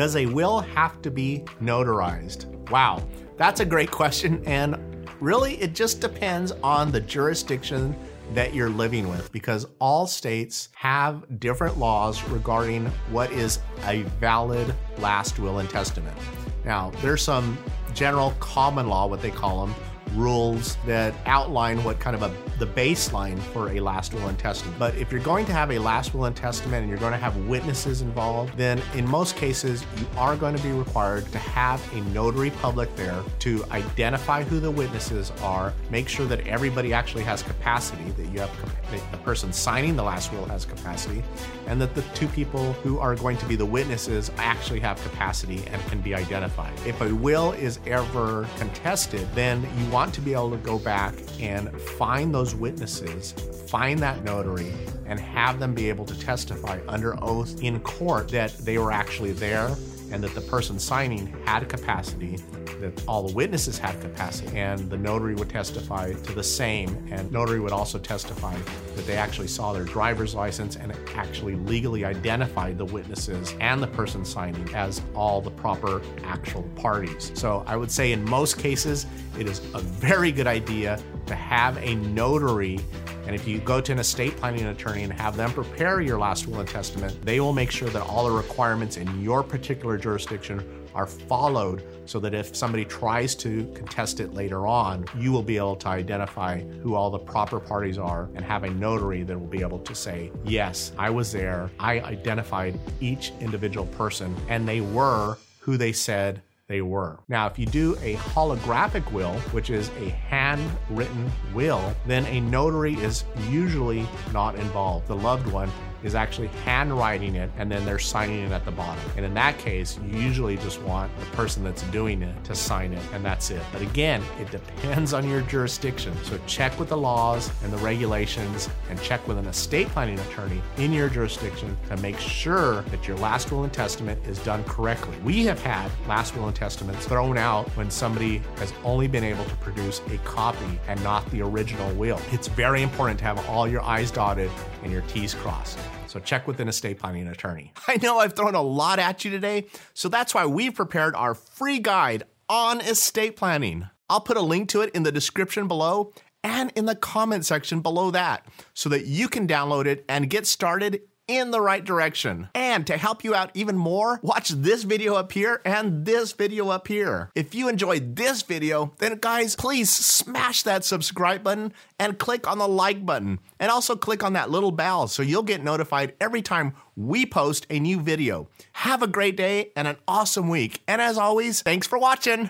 Does a will have to be notarized? Wow, that's a great question. And really, it just depends on the jurisdiction that you're living with because all states have different laws regarding what is a valid last will and testament. Now, there's some general common law, what they call them, rules that outline what kind of a the baseline for a last will and testament. But if you're going to have a last will and testament and you're going to have witnesses involved, then in most cases you are going to be required to have a notary public there to identify who the witnesses are, make sure that everybody actually has capacity, that you have the person signing the last will has capacity, and that the two people who are going to be the witnesses actually have capacity and can be identified. If a will is ever contested, then you want want to be able to go back and find those witnesses, find that notary, and have them be able to testify under oath in court that they were actually there and that the person signing had capacity, that all the witnesses had capacity, and the notary would testify to the same. And notary would also testify that they actually saw their driver's license and actually legally identified the witnesses and the person signing as all the proper actual parties. So I would say in most cases, it is a very good idea to have a notary and if you go to an estate planning attorney and have them prepare your last will and testament, they will make sure that all the requirements in your particular jurisdiction are followed so that if somebody tries to contest it later on, you will be able to identify who all the proper parties are and have a notary that will be able to say, Yes, I was there. I identified each individual person, and they were who they said they were. Now, if you do a holographic will, which is a handwritten will, then a notary is usually not involved. The loved one is actually handwriting it and then they're signing it at the bottom. And in that case, you usually just want the person that's doing it to sign it and that's it. But again, it depends on your jurisdiction. So check with the laws and the regulations and check with an estate planning attorney in your jurisdiction to make sure that your last will and testament is done correctly. We have had last will and testaments thrown out when somebody has only been able to produce a copy and not the original will. It's very important to have all your I's dotted and your T's crossed. So check with an estate planning attorney. I know I've thrown a lot at you today, so that's why we've prepared our free guide on estate planning. I'll put a link to it in the description below and in the comment section below that so that you can download it and get started in the right direction. And to help you out even more, watch this video up here and this video up here. If you enjoyed this video, then guys, please smash that subscribe button and click on the like button. And also click on that little bell so you'll get notified every time we post a new video. Have a great day and an awesome week. And as always, thanks for watching.